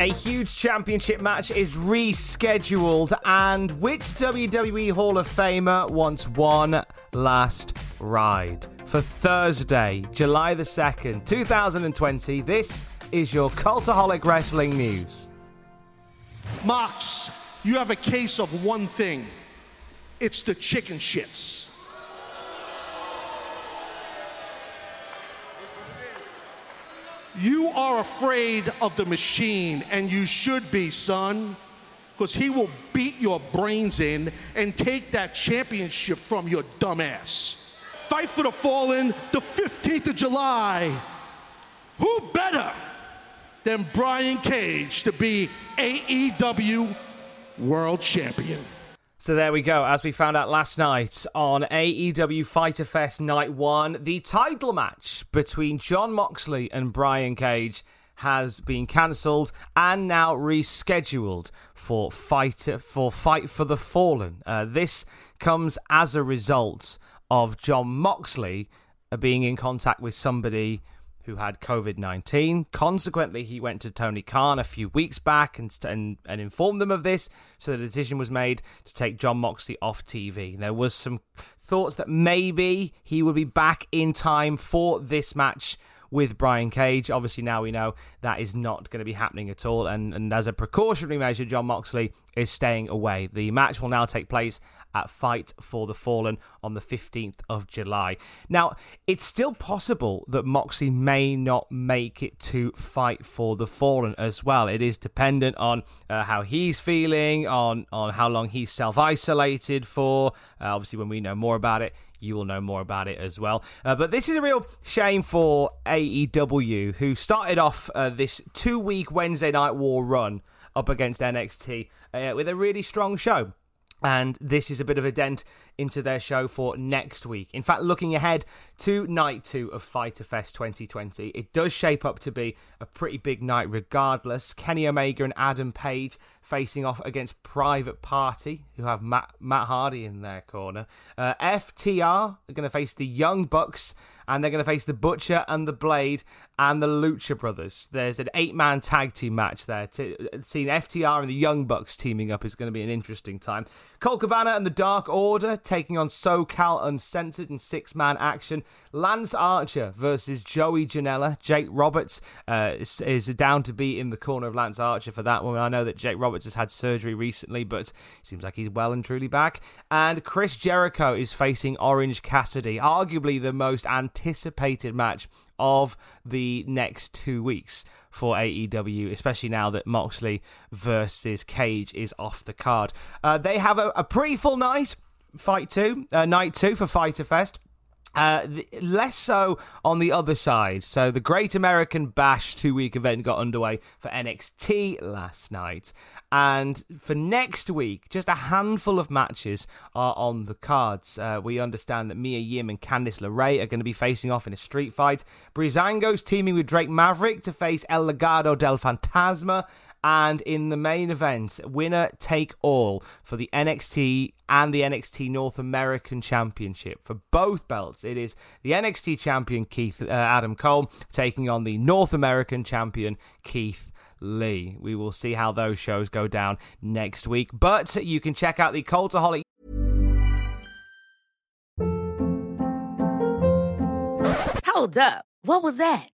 A huge championship match is rescheduled, and which WWE Hall of Famer wants one last ride? For Thursday, July the 2nd, 2020, this is your Cultaholic Wrestling News. Mox, you have a case of one thing it's the chicken shits. You are afraid of the machine, and you should be, son, because he will beat your brains in and take that championship from your dumbass. Fight for the Fallen, the 15th of July. Who better than Brian Cage to be AEW World Champion? So there we go. As we found out last night on AEW Fyter Fest Night 1, the title match between Jon Moxley and Brian Cage has been cancelled and now rescheduled for fight for Fight for the Fallen. Uh, this comes as a result of Jon Moxley uh, being in contact with somebody who had COVID 19. Consequently, he went to Tony Khan a few weeks back and, and, and informed them of this. So the decision was made to take Jon Moxley off TV. There was some thoughts that maybe he would be back in time for this match with Brian Cage. Obviously, now we know that is not going to be happening at all. And, and as a precautionary measure, Jon Moxley is staying away. The match will now take place at Fight for the Fallen on the 15th of July. Now, it's still possible that Moxley may not make it to Fight for the Fallen as well. It is dependent on uh, how he's feeling, on, on how long he's self isolated for. Uh, obviously, when we know more about it, you will know more about it as well. Uh, but this is a real shame for AEW, who started off uh, this two week Wednesday Night War run up against NXT uh, with a really strong show and this is a bit of a dent into their show for next week. In fact, looking ahead to night two of Fyter Fest 2020, it does shape up to be a pretty big night regardless. Kenny Omega and Adam Page facing off against Private Party, who have Matt, Matt Hardy in their corner. Uh, FTR are going to face the Young Bucks and they're going to face the Butcher and the Blade and the Lucha Brothers. There's an eight man tag team match there. Seeing FTR and the Young Bucks teaming up is going to be an interesting time. Colt Cabana and the Dark Order taking on SoCal Uncensored in six man action. Lance Archer versus Joey Janela. Jake Roberts uh, is, is, down to be in the corner of Lance Archer for that one. I know that Jake Roberts has had surgery recently, but seems like he's well and truly back. And Chris Jericho is facing Orange Cassidy, arguably the most anticipated match of the next two weeks for AEW, especially now that Moxley versus Cage is off the card. Uh, they have a, a, pretty full night, fight two, uh, night two for Fyter Fest. Uh, less so on the other side. So the Great American Bash two week event got underway for NXT last night. And for next week, just a handful of matches are on the cards. Uh, we understand that Mia Yim and Candice LeRae are going to be facing off in a street fight. Breezango's teaming with Drake Maverick to face El Legado del Fantasma. And in the main event, winner take all for the NXT and the NXT North American Championship. For both belts, it is the NXT champion Keith uh, Adam Cole taking on the North American champion Keith Lee. We will see how those shows go down next week. But you can check out the Cultaholic. Hold up. What was that?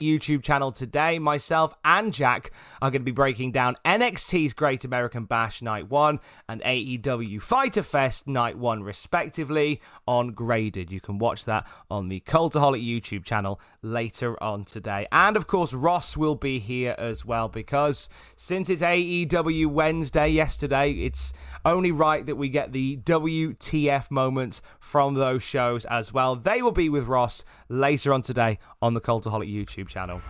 YouTube channel today. Myself and Jack are going to be breaking down NXT's Great American Bash Night 1 and AEW Fyter Fest Night 1, respectively, on Graded. You can watch that on the Cultaholic YouTube channel later on today. And of course, Ross will be here as well because since it's AEW Wednesday yesterday, it's only right that we get the WTF moments from those shows as well. They will be with Ross later on today on the Cultaholic YouTube channel.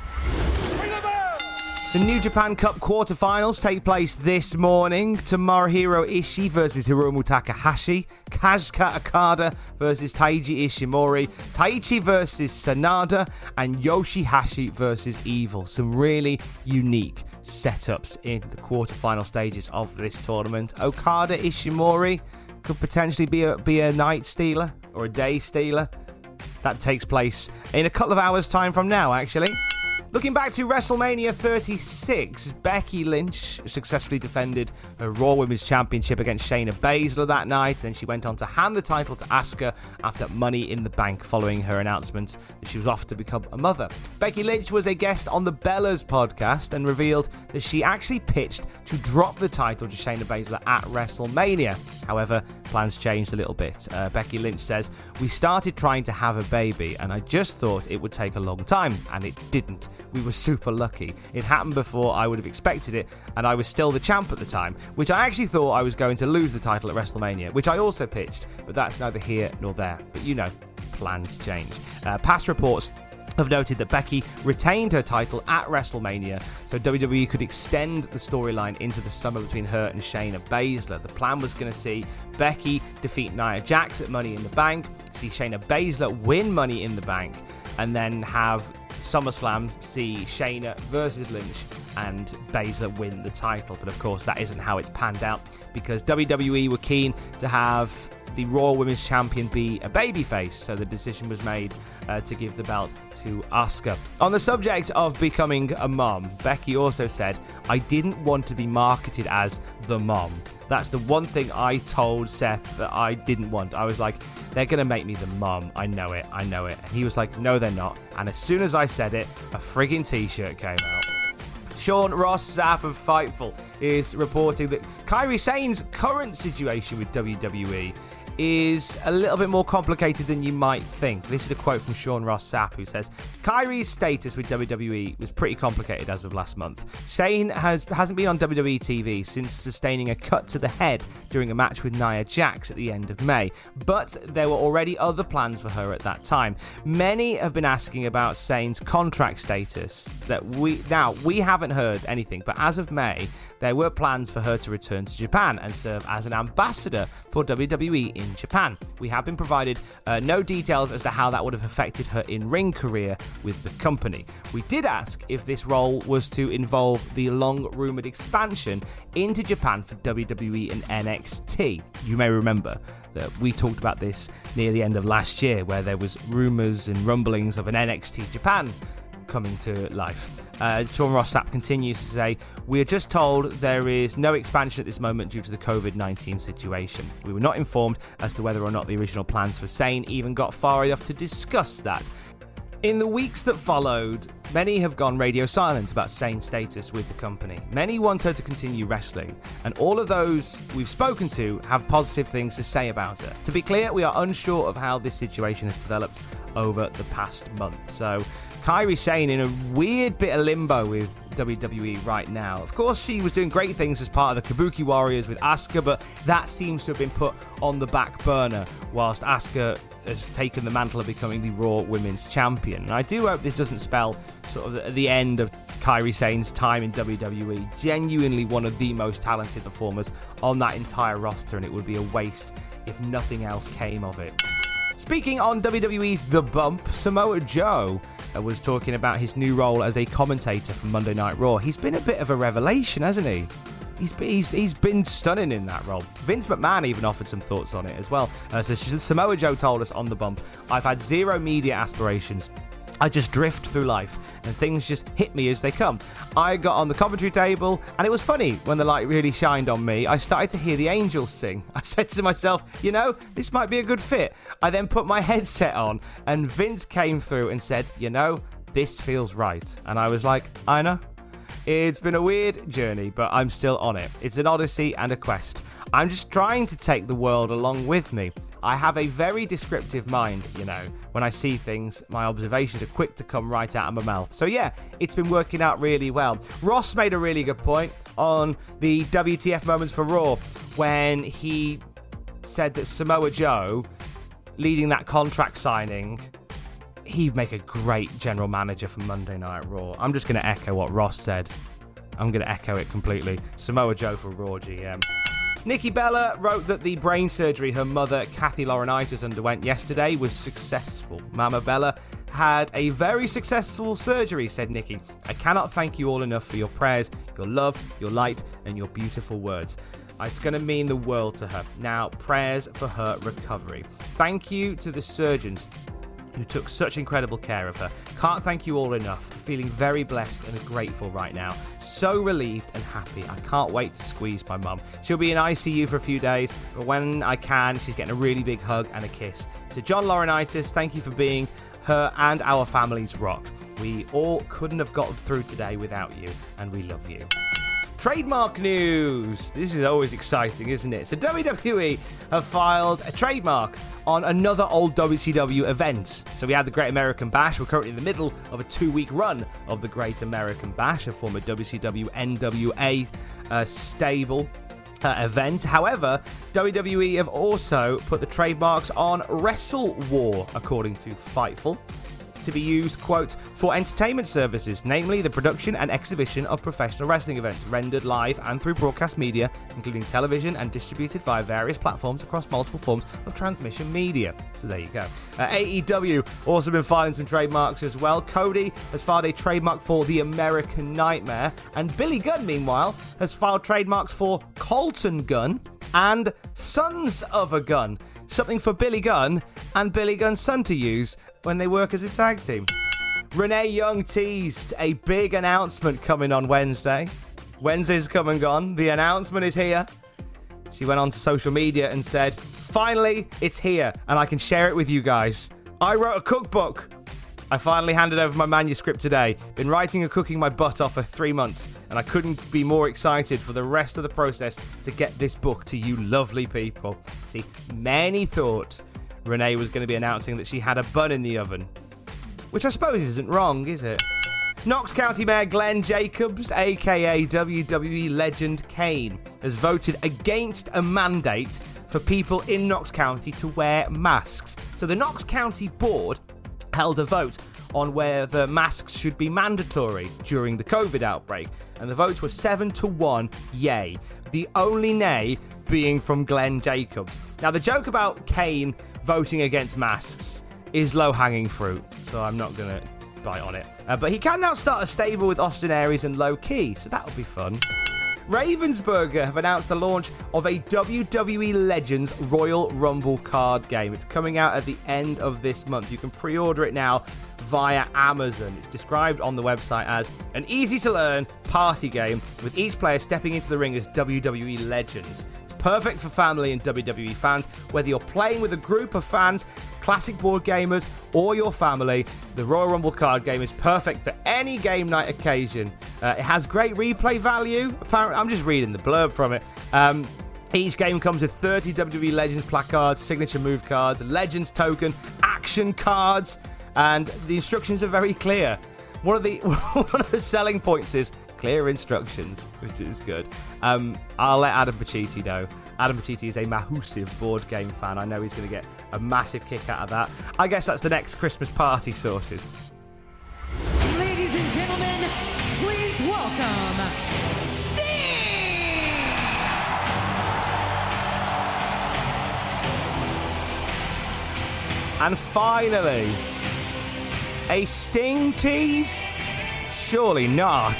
The New Japan Cup quarterfinals take place this morning. Tomohiro Ishii versus Hiromu Takahashi, Kazuchika Okada versus Taiji Ishimori, Taichi versus Sanada, and Yoshi-Hashi versus Evil. Some really unique setups in the quarterfinal stages of this tournament. Okada Ishimori could potentially be a be a night stealer or a day stealer. That takes place in a couple of hours' time from now, actually. Looking back to WrestleMania 36, Becky Lynch successfully defended her Raw Women's Championship against Shayna Baszler that night. Then she went on to hand the title to Asuka after Money in the Bank following her announcement that she was off to become a mother. Becky Lynch was a guest on the Bellas podcast and revealed that she actually pitched to drop the title to Shayna Baszler at WrestleMania. However, plans changed a little bit. Uh, Becky Lynch says, We started trying to have a baby, and I just thought it would take a long time, and it didn't. We were super lucky. It happened before I would have expected it, and I was still the champ at the time, which I actually thought I was going to lose the title at WrestleMania, which I also pitched, but that's neither here nor there. But you know, plans change. Uh, past reports have noted that Becky retained her title at WrestleMania, so WWE could extend the storyline into the summer between her and Shayna Baszler. The plan was going to see Becky defeat Nia Jax at Money in the Bank, see Shayna Baszler win Money in the Bank, and then have SummerSlam see Shayna versus Lynch and Baszler win the title. But of course, that isn't how it's panned out because WWE were keen to have the Raw Women's Champion be a babyface, so the decision was made uh, to give the belt to Asuka. On the subject of becoming a mom, Becky also said, I didn't want to be marketed as the mom. That's the one thing I told Seth that I didn't want. I was like, they're going to make me the mom. I know it. I know it. And he was like, no, they're not. And as soon as I said it, a frigging t shirt came out. Sean Ross Sapp of Fightful is reporting that Kairi Sane's current situation with WWE is a little bit more complicated than you might think. This is a quote from Sean Ross Sapp, who says Kairi's status with WWE was pretty complicated as of last month. Sane has hasn't been on WWE TV since sustaining a cut to the head during a match with Nia Jax at the end of May, but there were already other plans for her at that time. Many have been asking about Sane's contract status. That we now we haven't heard anything, but as of May, there were plans for her to return to Japan and serve as an ambassador for WWE in Japan. We have been provided uh, no details as to how that would have affected her in ring career with the company. We did ask if this role was to involve the long rumored expansion into Japan for WWE and NXT. You may remember that we talked about this near the end of last year, where there was rumors and rumblings of an NXT Japan coming to life. Uh, Sean Ross Sapp continues to say, We are just told there is no expansion at this moment due to the COVID 19 situation. We were not informed as to whether or not the original plans for Sane even got far enough to discuss that. In the weeks that followed, many have gone radio silent about Sane's status with the company. Many want her to continue wrestling, and all of those we've spoken to have positive things to say about her. To be clear, we are unsure of how this situation has developed over the past month. So, Kairi Sane in a weird bit of limbo with WWE right now. Of course, she was doing great things as part of the Kabuki Warriors with Asuka, but that seems to have been put on the back burner whilst Asuka has taken the mantle of becoming the Raw Women's Champion. And I do hope this doesn't spell sort of the end of Kairi Sane's time in WWE. Genuinely one of the most talented performers on that entire roster, and it would be a waste if nothing else came of it. Speaking on WWE's The Bump, Samoa Joe was talking about his new role as a commentator for Monday Night Raw. He's been a bit of a revelation, hasn't he? He's, he's, he's been stunning in that role. Vince McMahon even offered some thoughts on it as well. Uh, so Samoa Joe told us on the bump, I've had zero media aspirations. I just drift through life and things just hit me as they come. I got on the commentary table and it was funny when the light really shined on me. I started to hear the angels sing. I said to myself, you know, this might be a good fit. I then put my headset on and Vince came through and said, you know, this feels right. And I was like, I know. It's been a weird journey, but I'm still on it. It's an odyssey and a quest. I'm just trying to take the world along with me. I have a very descriptive mind, you know. When I see things, my observations are quick to come right out of my mouth. So, yeah, it's been working out really well. Ross made a really good point on the WTF Moments for Raw when he said that Samoa Joe, leading that contract signing, he'd make a great general manager for Monday Night Raw. I'm just going to echo what Ross said. I'm going to echo it completely. Samoa Joe for Raw GM. Nikki Bella wrote that the brain surgery her mother, Kathy Laurinaitis, underwent yesterday was successful. Mama Bella had a very successful surgery, said Nikki. I cannot thank you all enough for your prayers, your love, your light, and your beautiful words. It's going to mean the world to her. Now, prayers for her recovery. Thank you to the surgeons who took such incredible care of her. Can't thank you all enough. Feeling very blessed and grateful right now. So relieved and happy. I can't wait to squeeze my mum. She'll be in ICU for a few days, but when I can, she's getting a really big hug and a kiss. To John Laurinaitis, thank you for being her and our family's rock. We all couldn't have gotten through today without you, and we love you. Trademark news. This is always exciting, isn't it? So, WWE have filed a trademark on another old WCW event. So, we had the Great American Bash. We're currently in the middle of a two week run of the Great American Bash, a former WCW NWA uh, stable. Uh, event. However, WWE have also put the trademarks on Wrestle War, according to Fightful to be used, quote, for entertainment services, namely the production and exhibition of professional wrestling events, rendered live and through broadcast media, including television and distributed via various platforms across multiple forms of transmission media. So there you go. Uh, AEW also been filing some trademarks as well. Cody has filed a trademark for The American Nightmare, and Billy Gunn, meanwhile, has filed trademarks for Colton Gunn and Sons of a Gun. Something for Billy Gunn and Billy Gunn's son to use when they work as a tag team. Renee Young teased a big announcement coming on Wednesday. Wednesday's come and gone. The announcement is here. She went on to social media and said, Finally, it's here, and I can share it with you guys. I wrote a cookbook. I finally handed over my manuscript today. Been writing and cooking my butt off for three months, and I couldn't be more excited for the rest of the process to get this book to you lovely people. See, many thought Renee was going to be announcing that she had a bun in the oven. Which I suppose isn't wrong, is it? Knox County Mayor Glenn Jacobs, aka WWE legend Kane, has voted against a mandate for people in Knox County to wear masks. So the Knox County Board held a vote on whether masks should be mandatory during the COVID outbreak, and the votes were 7 to 1 yay. The only nay being from Glenn Jacobs. Now, the joke about Kane voting against masks is low hanging fruit, so I'm not going to bite on it. Uh, but he can now start a stable with Austin Aries and Low Ki, so that'll be fun. Ravensburger have announced the launch of a WWE Legends Royal Rumble card game. It's coming out at the end of this month. You can pre order it now via Amazon. It's described on the website as an easy to learn party game with each player stepping into the ring as WWE Legends perfect for family and WWE fans. Whether you're playing with a group of fans, classic board gamers, or your family, the Royal Rumble card game is perfect for any game night occasion. Uh, it has great replay value. Apparently, I'm just reading the blurb from it. Um, each game comes with 30 WWE Legends placards, signature move cards, Legends token, action cards, and the instructions are very clear. One of the one of the selling points is clear instructions, which is good. Um, I'll let Adam Pacitti know. Adam Pacitti is a massive board game fan. I know he's going to get a massive kick out of that. I guess that's the next Christmas party sorted. Ladies and gentlemen, please welcome Sting! And finally, a Sting tease? Surely not.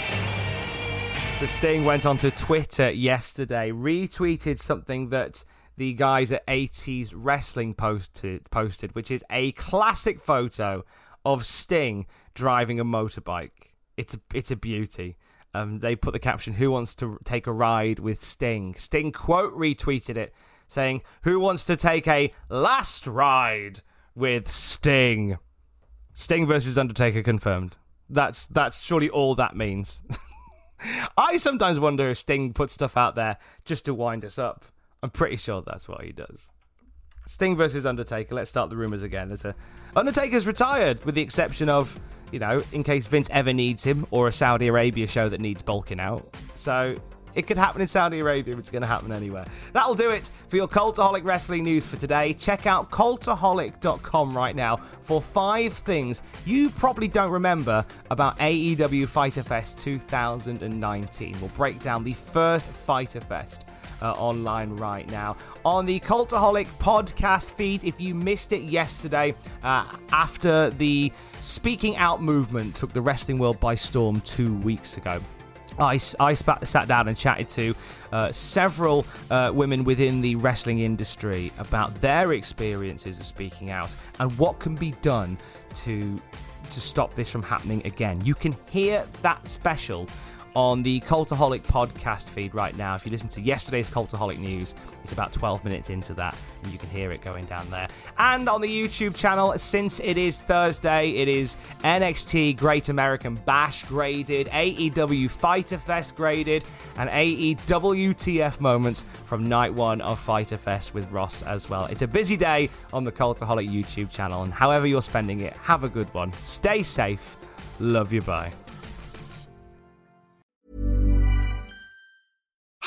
So Sting went onto Twitter yesterday, retweeted something that the guys at 80s Wrestling posted, posted, which is a classic photo of Sting driving a motorbike. It's a, it's a beauty. Um, they put the caption, Who wants to take a ride with Sting? Sting quote retweeted it, saying, Who wants to take a last ride with Sting? Sting versus Undertaker confirmed. That's that's surely all that means. I sometimes wonder if Sting puts stuff out there just to wind us up. I'm pretty sure that's what he does. Sting versus Undertaker. Let's start the rumors again. A Undertaker's retired, with the exception of you know, in case Vince ever needs him or a Saudi Arabia show that needs bulking out. So it could happen in Saudi Arabia, it's going to happen anywhere. That'll do it for your Cultaholic Wrestling news for today. Check out cultaholic.com right now for five things you probably don't remember about AEW Fyter Fest 2019. We'll break down the first Fyter Fest. Uh, online right now on the Cultaholic podcast feed. If you missed it yesterday, uh, after the Speaking Out movement took the wrestling world by storm two weeks ago. I, I sat down and chatted to uh, several uh, women within the wrestling industry about their experiences of speaking out and what can be done to to stop this from happening again. You can hear that special on the Cultaholic podcast feed right now. If you listen to yesterday's Cultaholic news, it's about 12 minutes into that, and you can hear it going down there. And on the YouTube channel, since it is Thursday, it is NXT Great American Bash graded, AEW Fyter Fest graded, and AEWTF moments from night one of Fyter Fest with Ross as well. It's a busy day on the Cultaholic YouTube channel, and however you're spending it, have a good one. Stay safe. Love you. Bye.